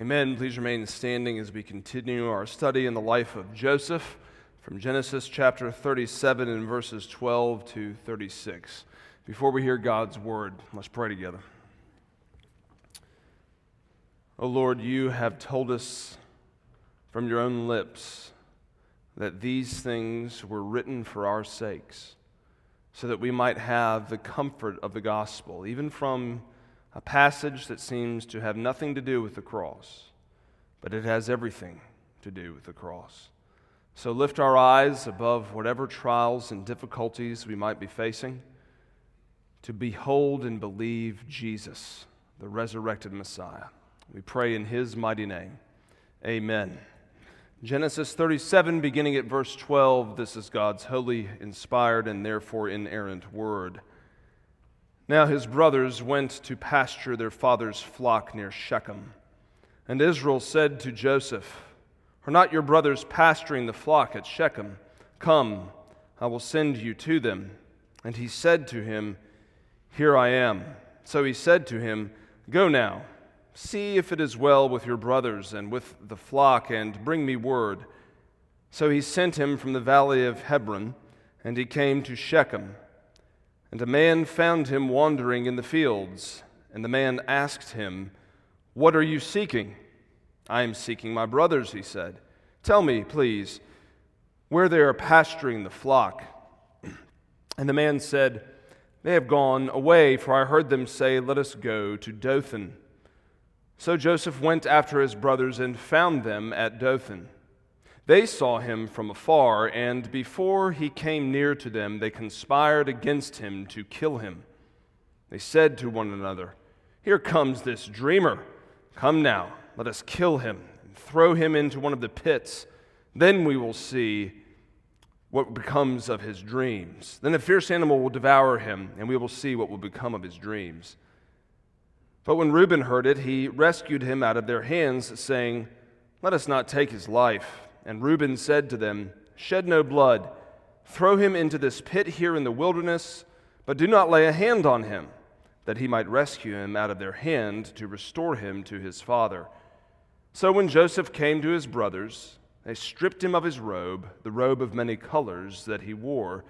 Amen. Please remain standing as we continue our study in the life of Joseph from Genesis chapter 37 and verses 12 to 36. Before we hear God's word, let's pray together. O oh Lord, you have told us from your own lips that these things were written for our sakes, so that we might have the comfort of the gospel, even from a passage that seems to have nothing to do with the cross, but it has everything to do with the cross. So lift our eyes above whatever trials and difficulties we might be facing to behold and believe Jesus, the resurrected Messiah. We pray in his mighty name. Amen. Genesis 37, beginning at verse 12, this is God's holy, inspired, and therefore inerrant word. Now his brothers went to pasture their father's flock near Shechem. And Israel said to Joseph, Are not your brothers pasturing the flock at Shechem? Come, I will send you to them. And he said to him, Here I am. So he said to him, Go now, see if it is well with your brothers and with the flock, and bring me word. So he sent him from the valley of Hebron, and he came to Shechem. And a man found him wandering in the fields. And the man asked him, What are you seeking? I am seeking my brothers, he said. Tell me, please, where they are pasturing the flock. And the man said, They have gone away, for I heard them say, Let us go to Dothan. So Joseph went after his brothers and found them at Dothan. They saw him from afar, and before he came near to them, they conspired against him to kill him. They said to one another, Here comes this dreamer. Come now, let us kill him and throw him into one of the pits. Then we will see what becomes of his dreams. Then a fierce animal will devour him, and we will see what will become of his dreams. But when Reuben heard it, he rescued him out of their hands, saying, Let us not take his life. And Reuben said to them, Shed no blood. Throw him into this pit here in the wilderness, but do not lay a hand on him, that he might rescue him out of their hand to restore him to his father. So when Joseph came to his brothers, they stripped him of his robe, the robe of many colors that he wore,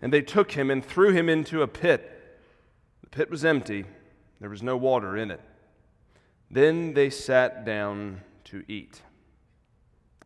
and they took him and threw him into a pit. The pit was empty, there was no water in it. Then they sat down to eat.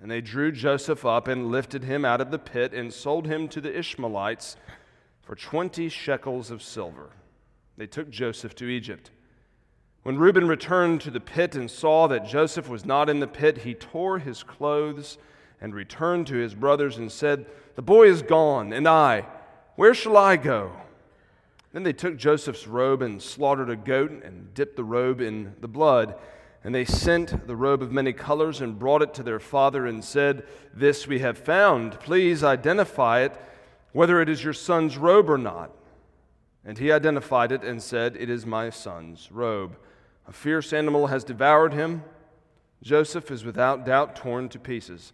and they drew Joseph up and lifted him out of the pit and sold him to the Ishmaelites for 20 shekels of silver. They took Joseph to Egypt. When Reuben returned to the pit and saw that Joseph was not in the pit, he tore his clothes and returned to his brothers and said, The boy is gone, and I, where shall I go? Then they took Joseph's robe and slaughtered a goat and dipped the robe in the blood. And they sent the robe of many colors and brought it to their father and said, This we have found. Please identify it, whether it is your son's robe or not. And he identified it and said, It is my son's robe. A fierce animal has devoured him. Joseph is without doubt torn to pieces.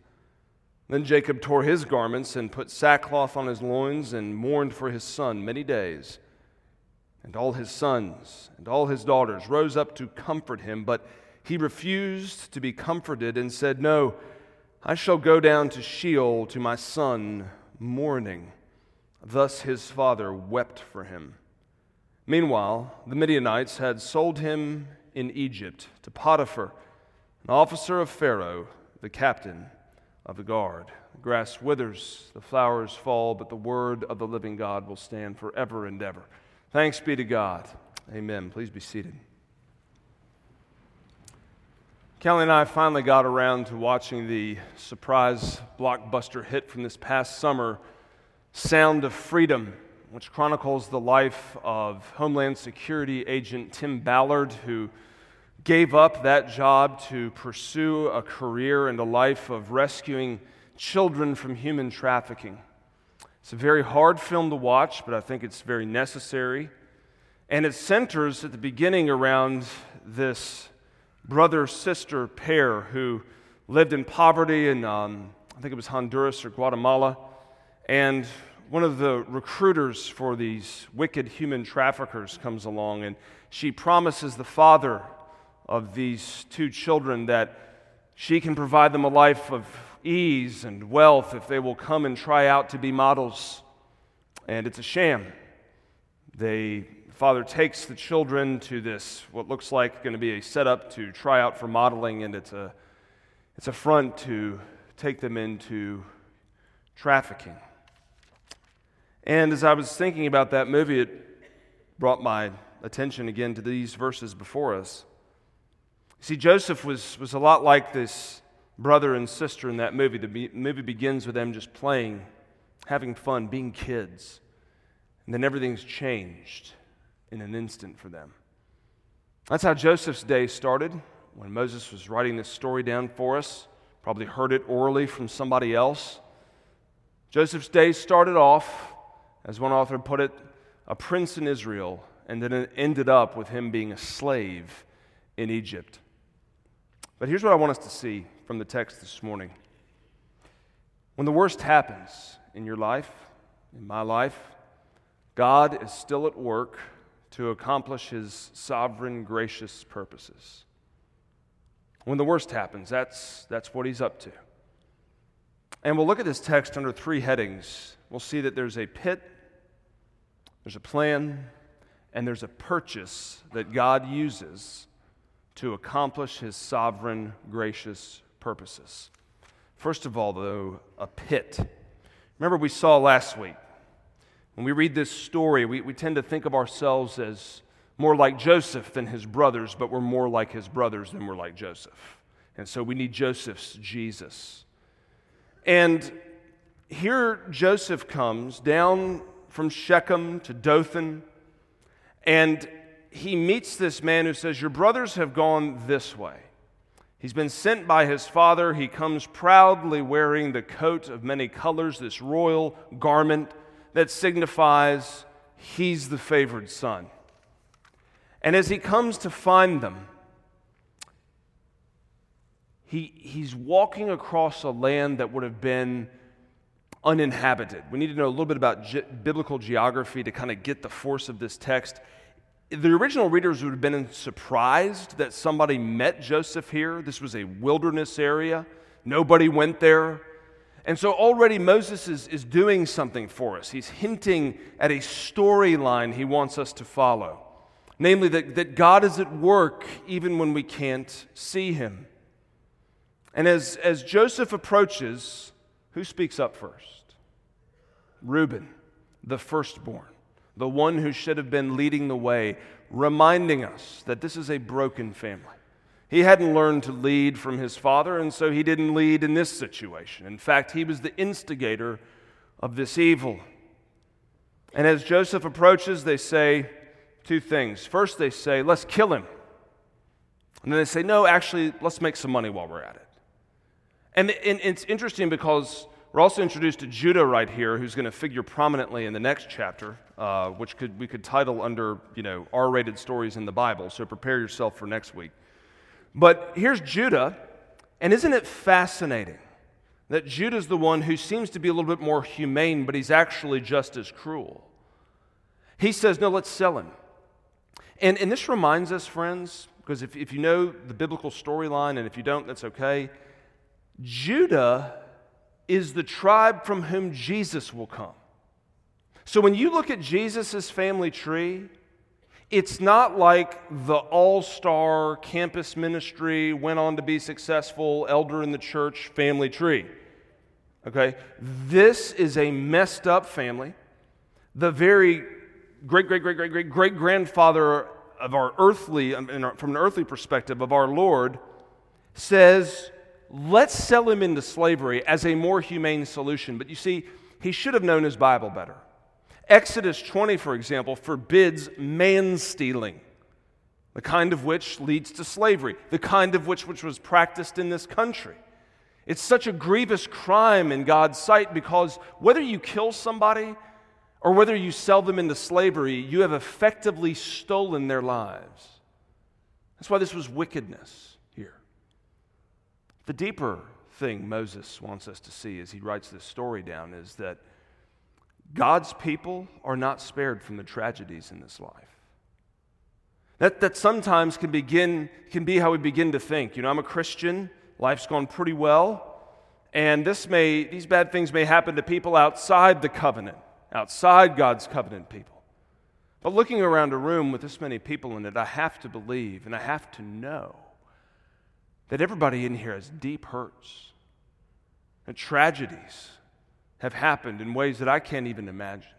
Then Jacob tore his garments and put sackcloth on his loins and mourned for his son many days. And all his sons and all his daughters rose up to comfort him, but he refused to be comforted and said, No, I shall go down to Sheol to my son, mourning. Thus his father wept for him. Meanwhile, the Midianites had sold him in Egypt to Potiphar, an officer of Pharaoh, the captain of the guard. The grass withers, the flowers fall, but the word of the living God will stand forever and ever. Thanks be to God. Amen. Please be seated. Kelly and I finally got around to watching the surprise blockbuster hit from this past summer, Sound of Freedom, which chronicles the life of Homeland Security agent Tim Ballard, who gave up that job to pursue a career and a life of rescuing children from human trafficking. It's a very hard film to watch, but I think it's very necessary. And it centers at the beginning around this brother sister pair who lived in poverty in, um, I think it was Honduras or Guatemala. And one of the recruiters for these wicked human traffickers comes along and she promises the father of these two children that she can provide them a life of ease and wealth if they will come and try out to be models. And it's a sham. They, the father takes the children to this, what looks like going to be a setup to try out for modeling, and it's a, it's a front to take them into trafficking. And as I was thinking about that movie, it brought my attention again to these verses before us. See, Joseph was, was a lot like this brother and sister in that movie. The movie begins with them just playing, having fun, being kids. And then everything's changed in an instant for them. That's how Joseph's day started when Moses was writing this story down for us. Probably heard it orally from somebody else. Joseph's day started off as one author put it, a prince in Israel, and then it ended up with him being a slave in Egypt. But here's what I want us to see from the text this morning. When the worst happens in your life, in my life, God is still at work to accomplish his sovereign, gracious purposes. When the worst happens, that's, that's what he's up to. And we'll look at this text under three headings. We'll see that there's a pit, there's a plan, and there's a purchase that God uses to accomplish his sovereign, gracious purposes. First of all, though, a pit. Remember, we saw last week, when we read this story, we, we tend to think of ourselves as more like Joseph than his brothers, but we're more like his brothers than we're like Joseph. And so we need Joseph's Jesus. And here Joseph comes down from Shechem to Dothan, and he meets this man who says, Your brothers have gone this way. He's been sent by his father. He comes proudly wearing the coat of many colors, this royal garment that signifies he's the favored son. And as he comes to find them, he, he's walking across a land that would have been uninhabited. We need to know a little bit about ge- biblical geography to kind of get the force of this text. The original readers would have been surprised that somebody met Joseph here. This was a wilderness area, nobody went there. And so already Moses is, is doing something for us. He's hinting at a storyline he wants us to follow. Namely, that, that God is at work even when we can't see him. And as, as Joseph approaches, who speaks up first? Reuben, the firstborn, the one who should have been leading the way, reminding us that this is a broken family. He hadn't learned to lead from his father, and so he didn't lead in this situation. In fact, he was the instigator of this evil. And as Joseph approaches, they say two things. First, they say, Let's kill him. And then they say, No, actually, let's make some money while we're at it. And, it's interesting because we're also introduced to Judah right here, who's going to figure prominently in the next chapter, uh, which could, we could title under, you know, R-rated stories in the Bible. So prepare yourself for next week. But here's Judah, and isn't it fascinating that Judah's the one who seems to be a little bit more humane, but he's actually just as cruel? He says, No, let's sell him. And, and this reminds us, friends, because if, if you know the biblical storyline, and if you don't, that's okay. Judah is the tribe from whom Jesus will come. So when you look at Jesus' family tree, it's not like the all star campus ministry, went on to be successful, elder in the church family tree. Okay? This is a messed up family. The very great, great, great, great, great, great grandfather of our earthly, um, from an earthly perspective, of our Lord, says, let's sell him into slavery as a more humane solution. But you see, he should have known his Bible better. Exodus 20, for example, forbids man stealing. the kind of which leads to slavery, the kind of which which was practiced in this country. It's such a grievous crime in God's sight because whether you kill somebody or whether you sell them into slavery, you have effectively stolen their lives. That's why this was wickedness here. The deeper thing Moses wants us to see as he writes this story down is that God's people are not spared from the tragedies in this life. That, that sometimes can begin can be how we begin to think. You know, I'm a Christian. Life's gone pretty well. And this may, these bad things may happen to people outside the covenant, outside God's covenant people. But looking around a room with this many people in it, I have to believe and I have to know that everybody in here has deep hurts and tragedies have happened in ways that I can't even imagine.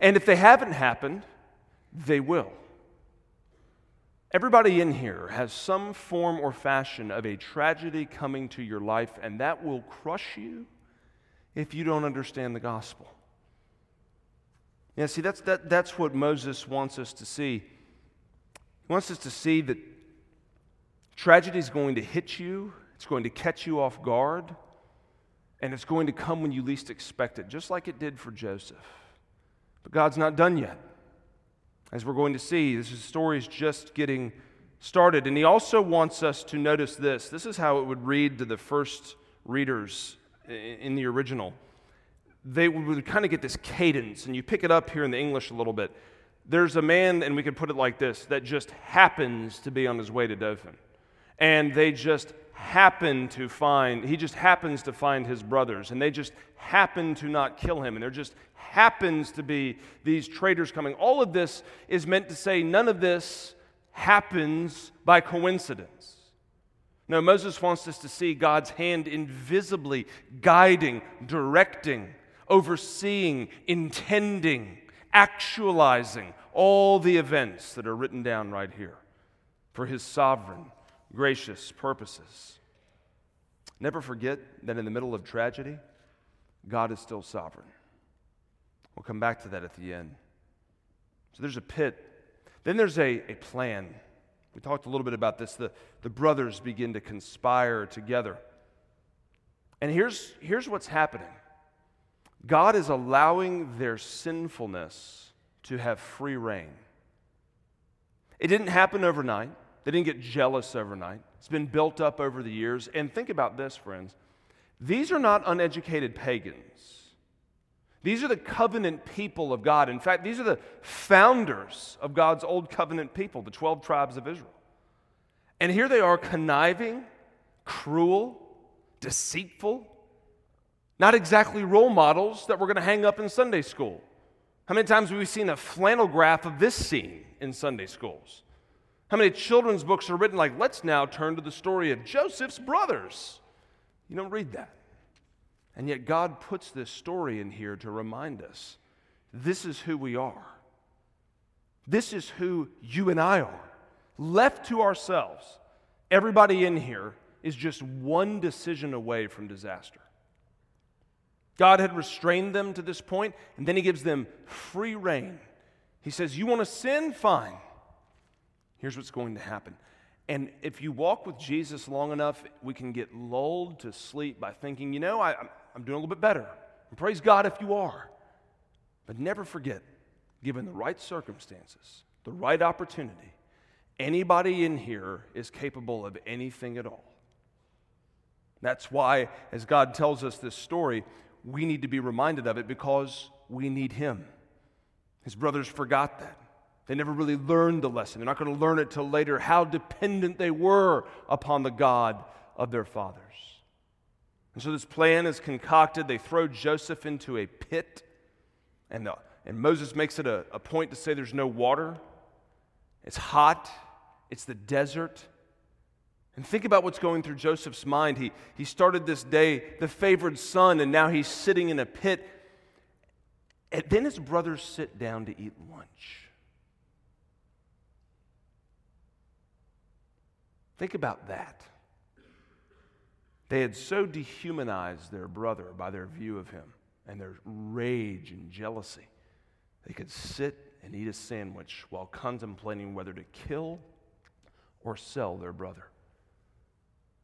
And if they haven't happened, they will. Everybody in here has some form or fashion of a tragedy coming to your life, and that will crush you if you don't understand the gospel. Yeah, see, that's, that, that's what Moses wants us to see. He wants us to see that tragedy is going to hit you, it's going to catch you off guard, and it's going to come when you least expect it, just like it did for Joseph. But God's not done yet. As we're going to see, this story is just getting started. And he also wants us to notice this. This is how it would read to the first readers in the original. They would kind of get this cadence, and you pick it up here in the English a little bit. There's a man, and we could put it like this, that just happens to be on his way to Dothan. And they just happen to find, he just happens to find his brothers, and they just happen to not kill him, and there just happens to be these traders coming. All of this is meant to say none of this happens by coincidence. No, Moses wants us to see God's hand invisibly guiding, directing, overseeing, intending, actualizing all the events that are written down right here for his sovereign gracious purposes. Never forget that in the middle of tragedy, God is still sovereign. We'll come back to that at the end. So there's a pit. Then there's a, a plan. We talked a little bit about this. The, the brothers begin to conspire together. And here's, here's what's happening God is allowing their sinfulness to have free rein. It didn't happen overnight. They didn't get jealous overnight. It's been built up over the years. And think about this, friends. These are not uneducated pagans. These are the covenant people of God. In fact, these are the founders of God's old covenant people, the 12 tribes of Israel. And here they are conniving, cruel, deceitful, not exactly role models that we're going to hang up in Sunday school. How many times have we seen a flannel graph of this scene in Sunday schools? How many children's books are written like, let's now turn to the story of Joseph's brothers? You don't read that. And yet, God puts this story in here to remind us this is who we are. This is who you and I are. Left to ourselves, everybody in here is just one decision away from disaster. God had restrained them to this point, and then He gives them free rein. He says, You want to sin? Fine. Here's what's going to happen. And if you walk with Jesus long enough, we can get lulled to sleep by thinking, you know, I, am doing a little bit better. And praise God if you are. But never forget, given the right circumstances, the right opportunity, anybody in here is capable of anything at all. That's why, as God tells us this story, we need to be reminded of it because we need Him. His brothers forgot that. They never really learned the lesson. They're not going to learn it till later how dependent they were upon the God of their fathers. And so this plan is concocted. They throw Joseph into a pit, and, the, and Moses makes it a, a point to say there's no water. It's hot, it's the desert. And think about what's going through Joseph's mind. He, he started this day the favored son, and now he's sitting in a pit. And then his brothers sit down to eat lunch. Think about that. They had so dehumanized their brother by their view of him and their rage and jealousy. They could sit and eat a sandwich while contemplating whether to kill or sell their brother.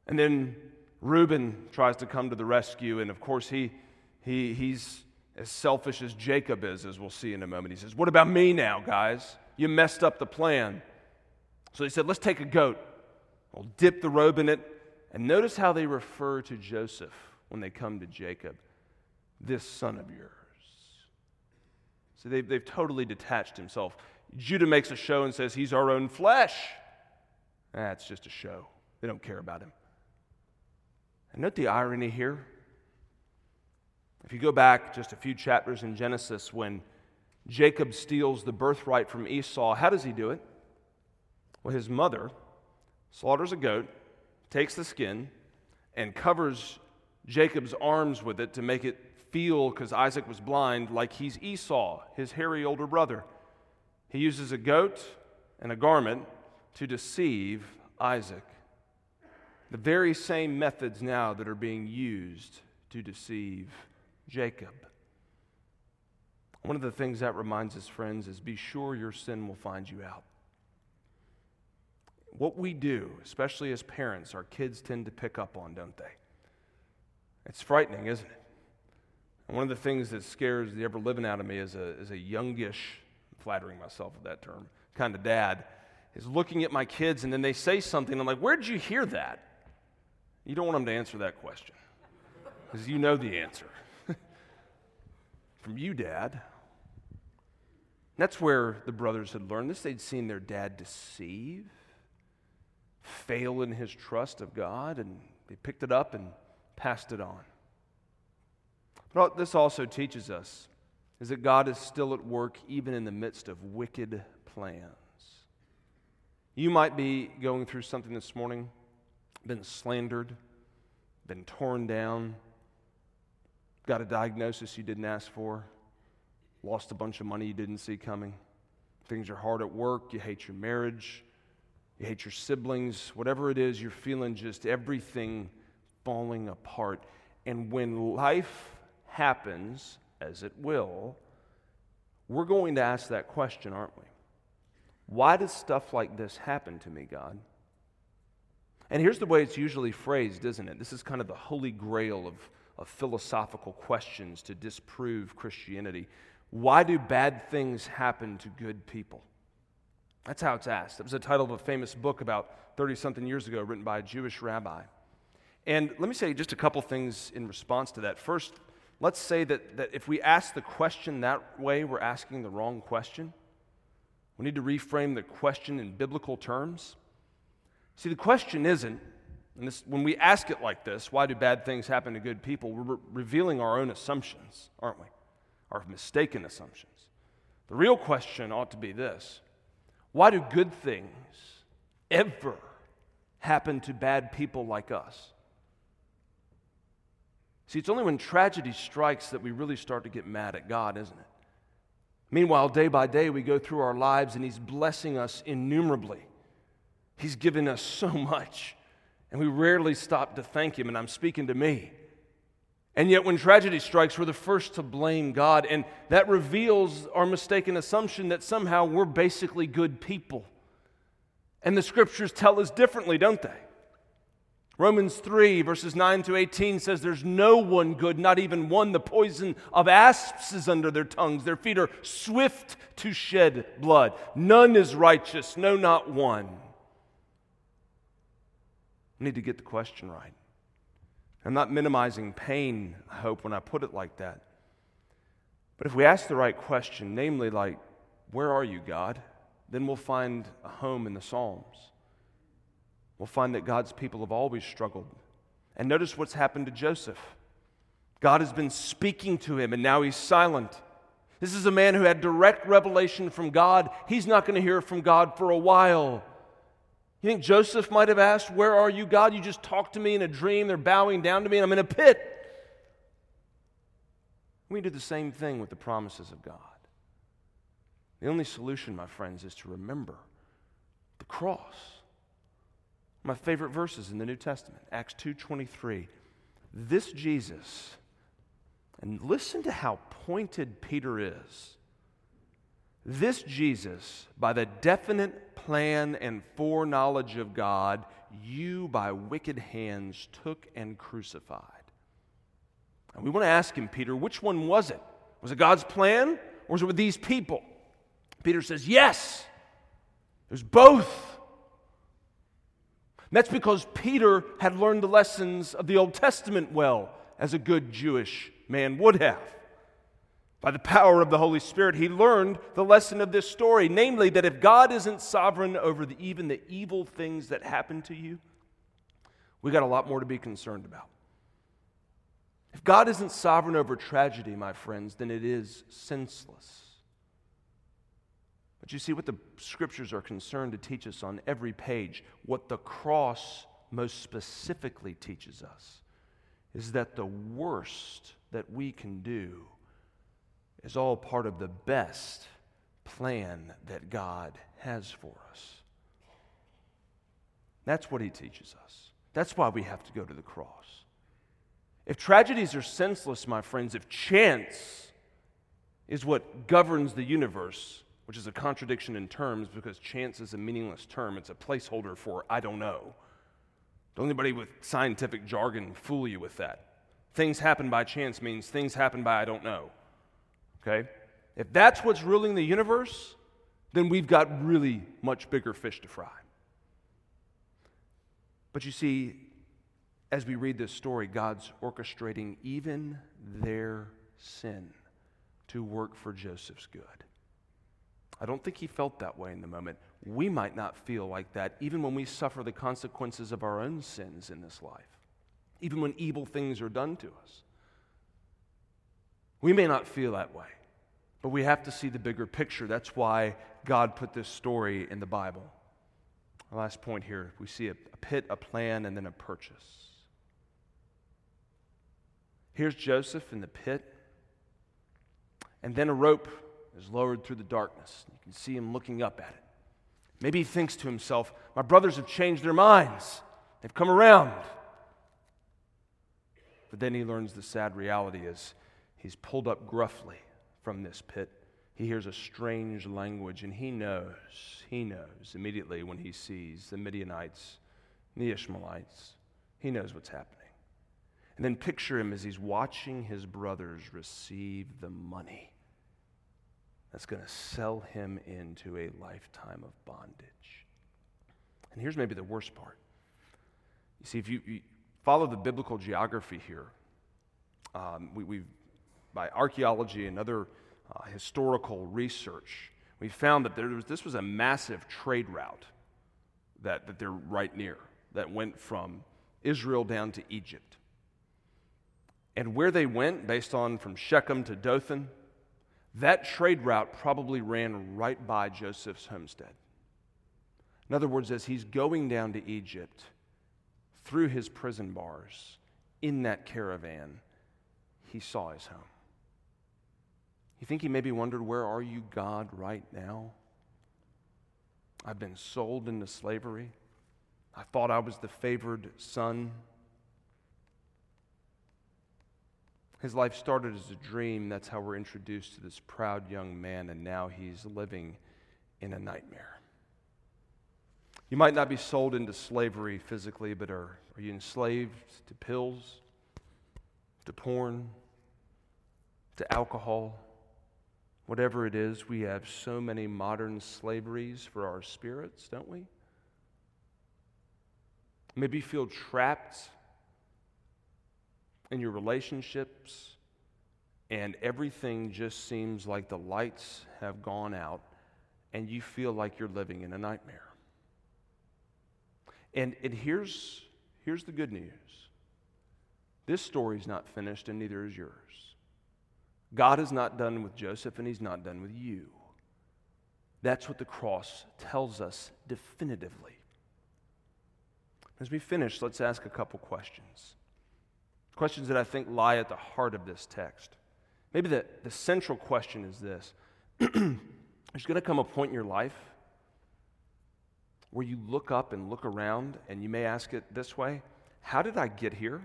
And then Reuben tries to come to the rescue, and of course, he, he, he's as selfish as Jacob is, as we'll see in a moment. He says, What about me now, guys? You messed up the plan. So he said, Let's take a goat. We'll dip the robe in it. And notice how they refer to Joseph when they come to Jacob this son of yours. So they've, they've totally detached himself. Judah makes a show and says, He's our own flesh. That's just a show. They don't care about him. And note the irony here. If you go back just a few chapters in Genesis, when Jacob steals the birthright from Esau, how does he do it? Well, his mother slaughters a goat, takes the skin, and covers Jacob's arms with it to make it feel, because Isaac was blind, like he's Esau, his hairy older brother. He uses a goat and a garment to deceive Isaac. The very same methods now that are being used to deceive Jacob. One of the things that reminds us, friends, is be sure your sin will find you out. What we do, especially as parents, our kids tend to pick up on, don't they? It's frightening, isn't it? And one of the things that scares the ever living out of me as a, as a youngish, flattering myself with that term, kind of dad, is looking at my kids and then they say something. I'm like, where did you hear that? You don't want them to answer that question because you know the answer. From you, Dad. That's where the brothers had learned this. They'd seen their dad deceive, fail in his trust of God, and they picked it up and passed it on. But what this also teaches us is that God is still at work even in the midst of wicked plans. You might be going through something this morning, been slandered, been torn down, got a diagnosis you didn't ask for, lost a bunch of money you didn't see coming. Things are hard at work, you hate your marriage, you hate your siblings, whatever it is, you're feeling just everything falling apart. And when life happens, as it will, we're going to ask that question, aren't we? Why does stuff like this happen to me, God? And here's the way it's usually phrased, isn't it? This is kind of the holy grail of of philosophical questions to disprove Christianity. Why do bad things happen to good people? That's how it's asked. It was the title of a famous book about 30 something years ago written by a Jewish rabbi. And let me say just a couple things in response to that. First, let's say that, that if we ask the question that way, we're asking the wrong question. We need to reframe the question in biblical terms. See, the question isn't, and this, when we ask it like this, why do bad things happen to good people? We're re- revealing our own assumptions, aren't we? Our mistaken assumptions. The real question ought to be this why do good things ever happen to bad people like us? See, it's only when tragedy strikes that we really start to get mad at God, isn't it? Meanwhile, day by day, we go through our lives and He's blessing us innumerably. He's given us so much. And we rarely stop to thank Him, and I'm speaking to me. And yet, when tragedy strikes, we're the first to blame God. And that reveals our mistaken assumption that somehow we're basically good people. And the scriptures tell us differently, don't they? Romans 3, verses 9 to 18 says, There's no one good, not even one. The poison of asps is under their tongues. Their feet are swift to shed blood. None is righteous, no, not one. I need to get the question right. I'm not minimizing pain, I hope, when I put it like that. But if we ask the right question, namely, like, where are you, God? Then we'll find a home in the Psalms. We'll find that God's people have always struggled. And notice what's happened to Joseph. God has been speaking to him, and now he's silent. This is a man who had direct revelation from God. He's not going to hear from God for a while. You think Joseph might have asked, Where are you, God? You just talked to me in a dream. They're bowing down to me, and I'm in a pit. We do the same thing with the promises of God. The only solution, my friends, is to remember the cross. My favorite verses in the New Testament, Acts 2:23. This Jesus, and listen to how pointed Peter is. This Jesus, by the definite plan and foreknowledge of God, you by wicked hands took and crucified. And we want to ask him, Peter, which one was it? Was it God's plan or was it with these people? Peter says, Yes, there's both. And that's because Peter had learned the lessons of the Old Testament well, as a good Jewish man would have. By the power of the Holy Spirit, he learned the lesson of this story namely, that if God isn't sovereign over the, even the evil things that happen to you, we got a lot more to be concerned about. If God isn't sovereign over tragedy, my friends, then it is senseless. But you see, what the scriptures are concerned to teach us on every page, what the cross most specifically teaches us, is that the worst that we can do is all part of the best plan that God has for us. That's what he teaches us. That's why we have to go to the cross. If tragedies are senseless, my friends, if chance is what governs the universe, which is a contradiction in terms because chance is a meaningless term, it's a placeholder for I don't know. Don't anybody with scientific jargon fool you with that. Things happen by chance means things happen by I don't know. Okay? If that's what's ruling the universe, then we've got really much bigger fish to fry. But you see, as we read this story, God's orchestrating even their sin to work for Joseph's good. I don't think he felt that way in the moment. We might not feel like that even when we suffer the consequences of our own sins in this life, even when evil things are done to us. We may not feel that way, but we have to see the bigger picture. That's why God put this story in the Bible. last point here we see a, a pit, a plan, and then a purchase. Here's Joseph in the pit, and then a rope is lowered through the darkness. You can see him looking up at it. Maybe he thinks to himself, My brothers have changed their minds, they've come around. But then he learns the sad reality is He's pulled up gruffly from this pit. He hears a strange language, and he knows, he knows immediately when he sees the Midianites, the Ishmaelites. He knows what's happening. And then picture him as he's watching his brothers receive the money that's going to sell him into a lifetime of bondage. And here's maybe the worst part. You see, if you, you follow the biblical geography here, um, we, we've by archaeology and other uh, historical research, we found that there was, this was a massive trade route that, that they're right near that went from Israel down to Egypt. And where they went, based on from Shechem to Dothan, that trade route probably ran right by Joseph's homestead. In other words, as he's going down to Egypt through his prison bars in that caravan, he saw his home. You think he maybe wondered, Where are you, God, right now? I've been sold into slavery. I thought I was the favored son. His life started as a dream. That's how we're introduced to this proud young man, and now he's living in a nightmare. You might not be sold into slavery physically, but are, are you enslaved to pills, to porn, to alcohol? Whatever it is, we have so many modern slaveries for our spirits, don't we? Maybe feel trapped in your relationships and everything just seems like the lights have gone out and you feel like you're living in a nightmare. And, and here's, here's the good news this story's not finished, and neither is yours. God is not done with Joseph and he's not done with you. That's what the cross tells us definitively. As we finish, let's ask a couple questions. Questions that I think lie at the heart of this text. Maybe the, the central question is this There's going to come a point in your life where you look up and look around, and you may ask it this way How did I get here?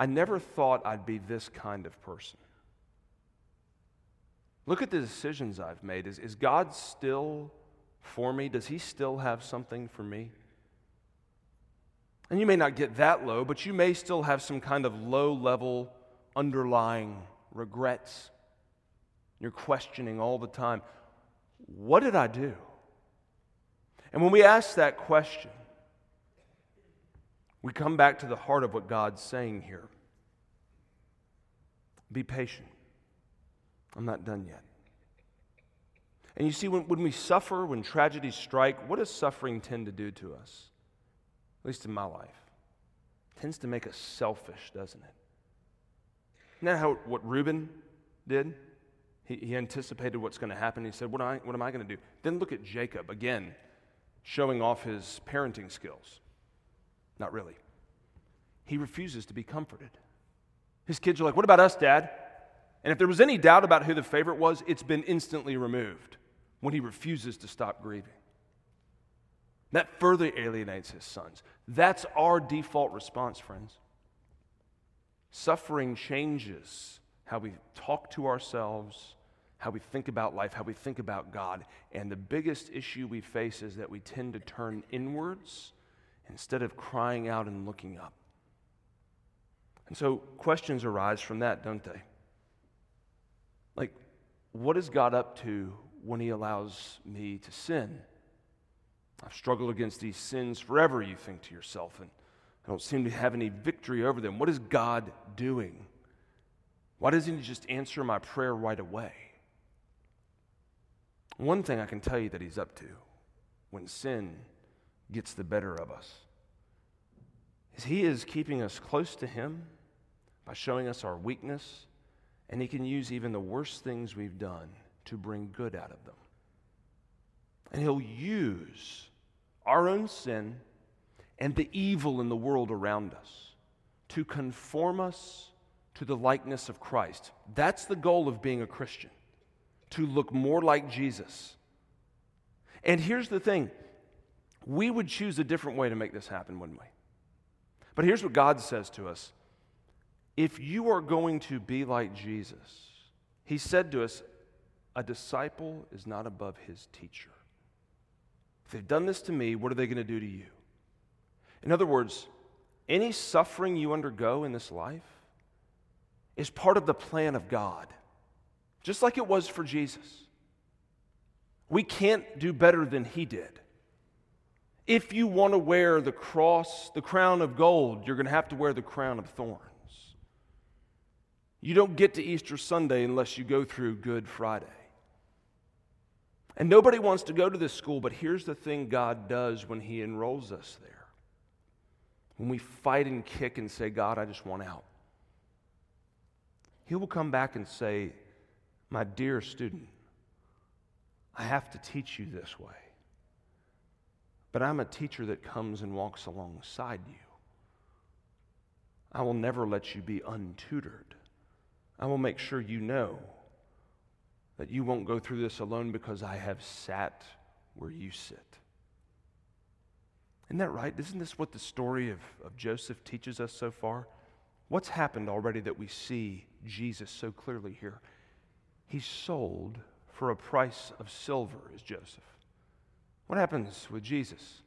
I never thought I'd be this kind of person. Look at the decisions I've made. Is, is God still for me? Does He still have something for me? And you may not get that low, but you may still have some kind of low level underlying regrets. You're questioning all the time what did I do? And when we ask that question, we come back to the heart of what God's saying here. Be patient. I'm not done yet. And you see, when, when we suffer, when tragedies strike, what does suffering tend to do to us? At least in my life. It tends to make us selfish, doesn't it? Isn't that how, what Reuben did? He, he anticipated what's going to happen. He said, what, I, what am I going to do? Then look at Jacob, again, showing off his parenting skills. Not really. He refuses to be comforted. His kids are like, What about us, Dad? And if there was any doubt about who the favorite was, it's been instantly removed when he refuses to stop grieving. That further alienates his sons. That's our default response, friends. Suffering changes how we talk to ourselves, how we think about life, how we think about God. And the biggest issue we face is that we tend to turn inwards instead of crying out and looking up. And so questions arise from that, don't they? Like, what is God up to when He allows me to sin? I've struggled against these sins forever, you think to yourself, and I don't seem to have any victory over them. What is God doing? Why doesn't He just answer my prayer right away? One thing I can tell you that He's up to when sin gets the better of us He is keeping us close to Him by showing us our weakness, and He can use even the worst things we've done to bring good out of them. And He'll use our own sin and the evil in the world around us to conform us to the likeness of Christ. That's the goal of being a Christian, to look more like Jesus. And here's the thing we would choose a different way to make this happen, wouldn't we? But here's what God says to us if you are going to be like Jesus, he said to us, a disciple is not above his teacher. If they've done this to me, what are they going to do to you? In other words, any suffering you undergo in this life is part of the plan of God, just like it was for Jesus. We can't do better than he did. If you want to wear the cross, the crown of gold, you're going to have to wear the crown of thorns. You don't get to Easter Sunday unless you go through Good Friday. And nobody wants to go to this school, but here's the thing God does when He enrolls us there. When we fight and kick and say, God, I just want out, He will come back and say, My dear student, I have to teach you this way. But I'm a teacher that comes and walks alongside you. I will never let you be untutored. I will make sure you know that you won't go through this alone because I have sat where you sit. Isn't that right? Isn't this what the story of, of Joseph teaches us so far? What's happened already that we see Jesus so clearly here? He's sold for a price of silver, is Joseph. What happens with Jesus?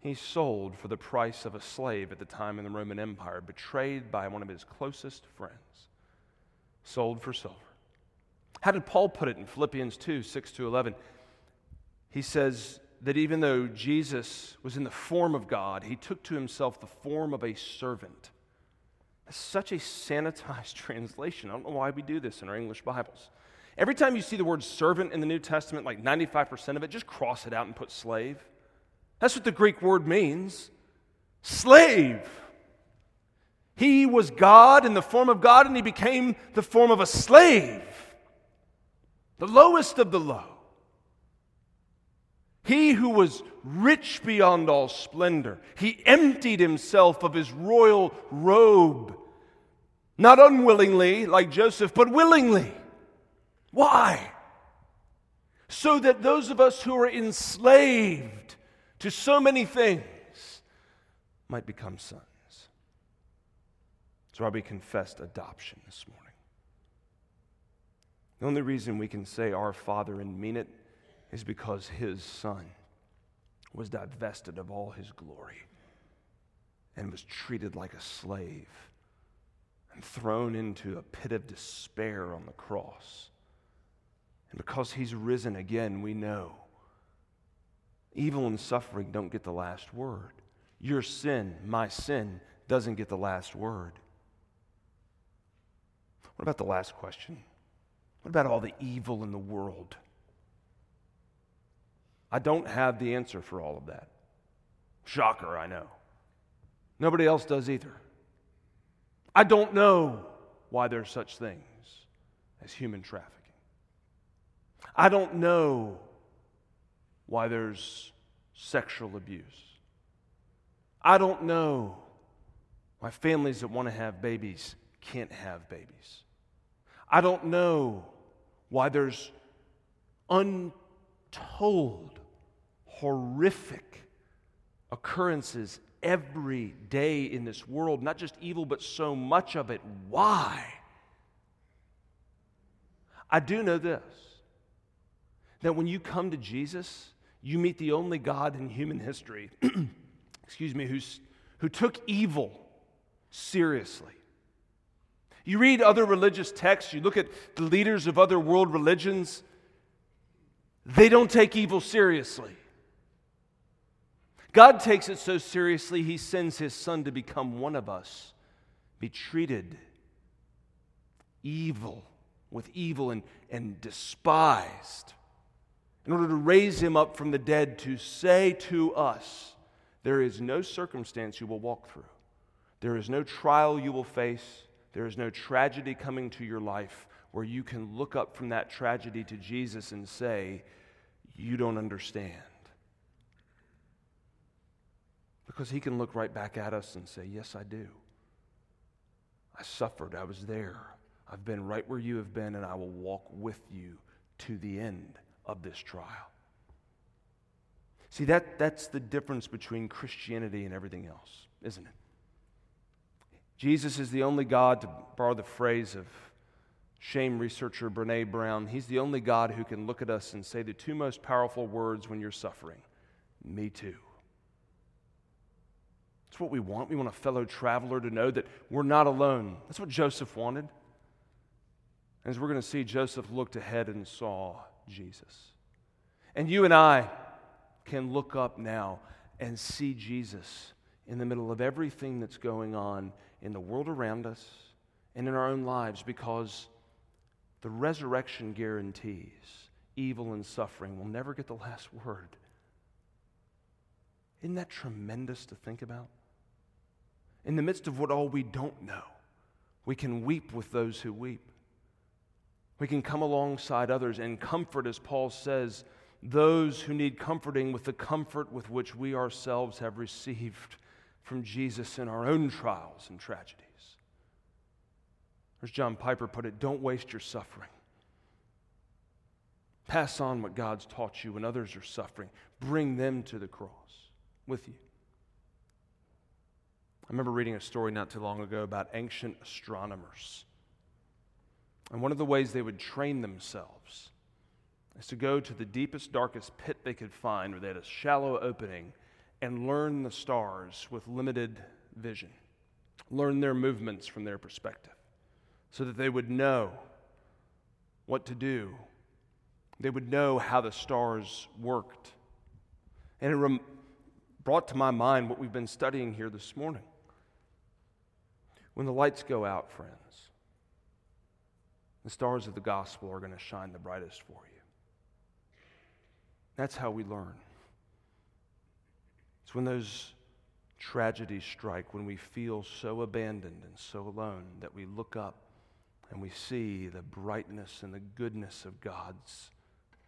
He's sold for the price of a slave at the time in the Roman Empire, betrayed by one of his closest friends sold for silver. How did Paul put it in Philippians 2 6 to 11? He says that even though Jesus was in the form of God, he took to himself the form of a servant. That's such a sanitized translation. I don't know why we do this in our English Bibles. Every time you see the word servant in the New Testament, like 95% of it, just cross it out and put slave. That's what the Greek word means slave. He was God in the form of God, and he became the form of a slave, the lowest of the low. He who was rich beyond all splendor, he emptied himself of his royal robe, not unwillingly like Joseph, but willingly. Why? So that those of us who are enslaved to so many things might become sons. That's why we confessed adoption this morning. The only reason we can say our Father and mean it is because his Son was divested of all his glory and was treated like a slave and thrown into a pit of despair on the cross. And because he's risen again, we know evil and suffering don't get the last word. Your sin, my sin, doesn't get the last word. What about the last question? What about all the evil in the world? I don't have the answer for all of that. Shocker, I know. Nobody else does either. I don't know why there's such things as human trafficking. I don't know why there's sexual abuse. I don't know why families that want to have babies can't have babies. I don't know why there's untold, horrific occurrences every day in this world, not just evil, but so much of it. Why? I do know this that when you come to Jesus, you meet the only God in human history, excuse me, who's, who took evil seriously. You read other religious texts, you look at the leaders of other world religions, they don't take evil seriously. God takes it so seriously, He sends His Son to become one of us, be treated evil with evil and, and despised, in order to raise Him up from the dead to say to us, There is no circumstance you will walk through, there is no trial you will face, there is no tragedy coming to your life where you can look up from that tragedy to Jesus and say, You don't understand. Because he can look right back at us and say, Yes, I do. I suffered. I was there. I've been right where you have been, and I will walk with you to the end of this trial. See, that, that's the difference between Christianity and everything else, isn't it? Jesus is the only God, to borrow the phrase of shame researcher Brene Brown, he's the only God who can look at us and say the two most powerful words when you're suffering Me too. It's what we want. We want a fellow traveler to know that we're not alone. That's what Joseph wanted. As we're going to see, Joseph looked ahead and saw Jesus. And you and I can look up now and see Jesus in the middle of everything that's going on in the world around us and in our own lives because the resurrection guarantees evil and suffering will never get the last word. Isn't that tremendous to think about? In the midst of what all we don't know, we can weep with those who weep. We can come alongside others and comfort, as Paul says, those who need comforting with the comfort with which we ourselves have received from Jesus in our own trials and tragedies. As John Piper put it, don't waste your suffering. Pass on what God's taught you when others are suffering. Bring them to the cross with you. I remember reading a story not too long ago about ancient astronomers. And one of the ways they would train themselves is to go to the deepest, darkest pit they could find where they had a shallow opening and learn the stars with limited vision, learn their movements from their perspective, so that they would know what to do. They would know how the stars worked. And it rem- brought to my mind what we've been studying here this morning. When the lights go out, friends, the stars of the gospel are going to shine the brightest for you. That's how we learn. It's when those tragedies strike, when we feel so abandoned and so alone, that we look up and we see the brightness and the goodness of God's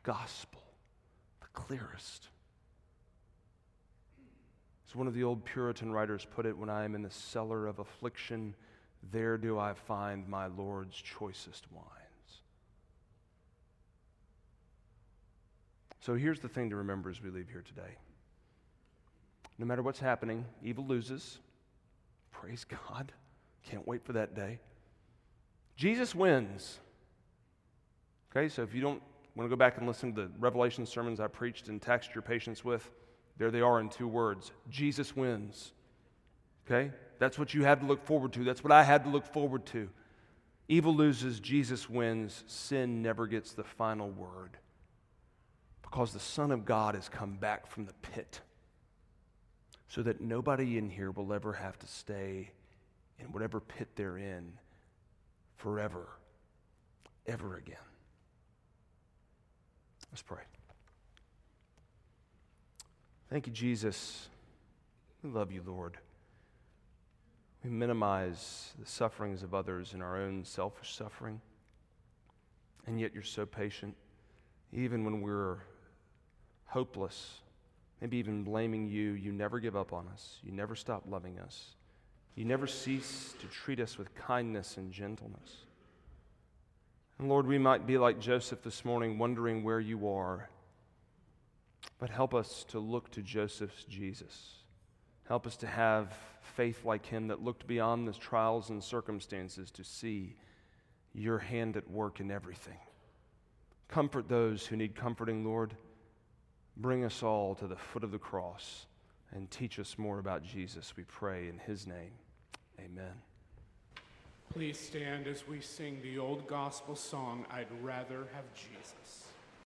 gospel, the clearest. As one of the old Puritan writers put it, when I am in the cellar of affliction, there do I find my Lord's choicest wines. So here's the thing to remember as we leave here today. No matter what's happening, evil loses. Praise God. Can't wait for that day. Jesus wins. Okay, so if you don't want to go back and listen to the Revelation sermons I preached and taxed your patience with, there they are in two words Jesus wins. Okay? That's what you have to look forward to. That's what I had to look forward to. Evil loses, Jesus wins. Sin never gets the final word because the Son of God has come back from the pit so that nobody in here will ever have to stay in whatever pit they're in forever, ever again. Let's pray. Thank you, Jesus. We love you, Lord. We minimize the sufferings of others and our own selfish suffering. And yet you're so patient, even when we're hopeless, maybe even blaming you. You never give up on us, you never stop loving us, you never cease to treat us with kindness and gentleness. And Lord, we might be like Joseph this morning, wondering where you are. But help us to look to Joseph's Jesus. Help us to have faith like him that looked beyond the trials and circumstances to see your hand at work in everything. Comfort those who need comforting, Lord. Bring us all to the foot of the cross and teach us more about Jesus, we pray in his name. Amen. Please stand as we sing the old gospel song, I'd Rather Have Jesus.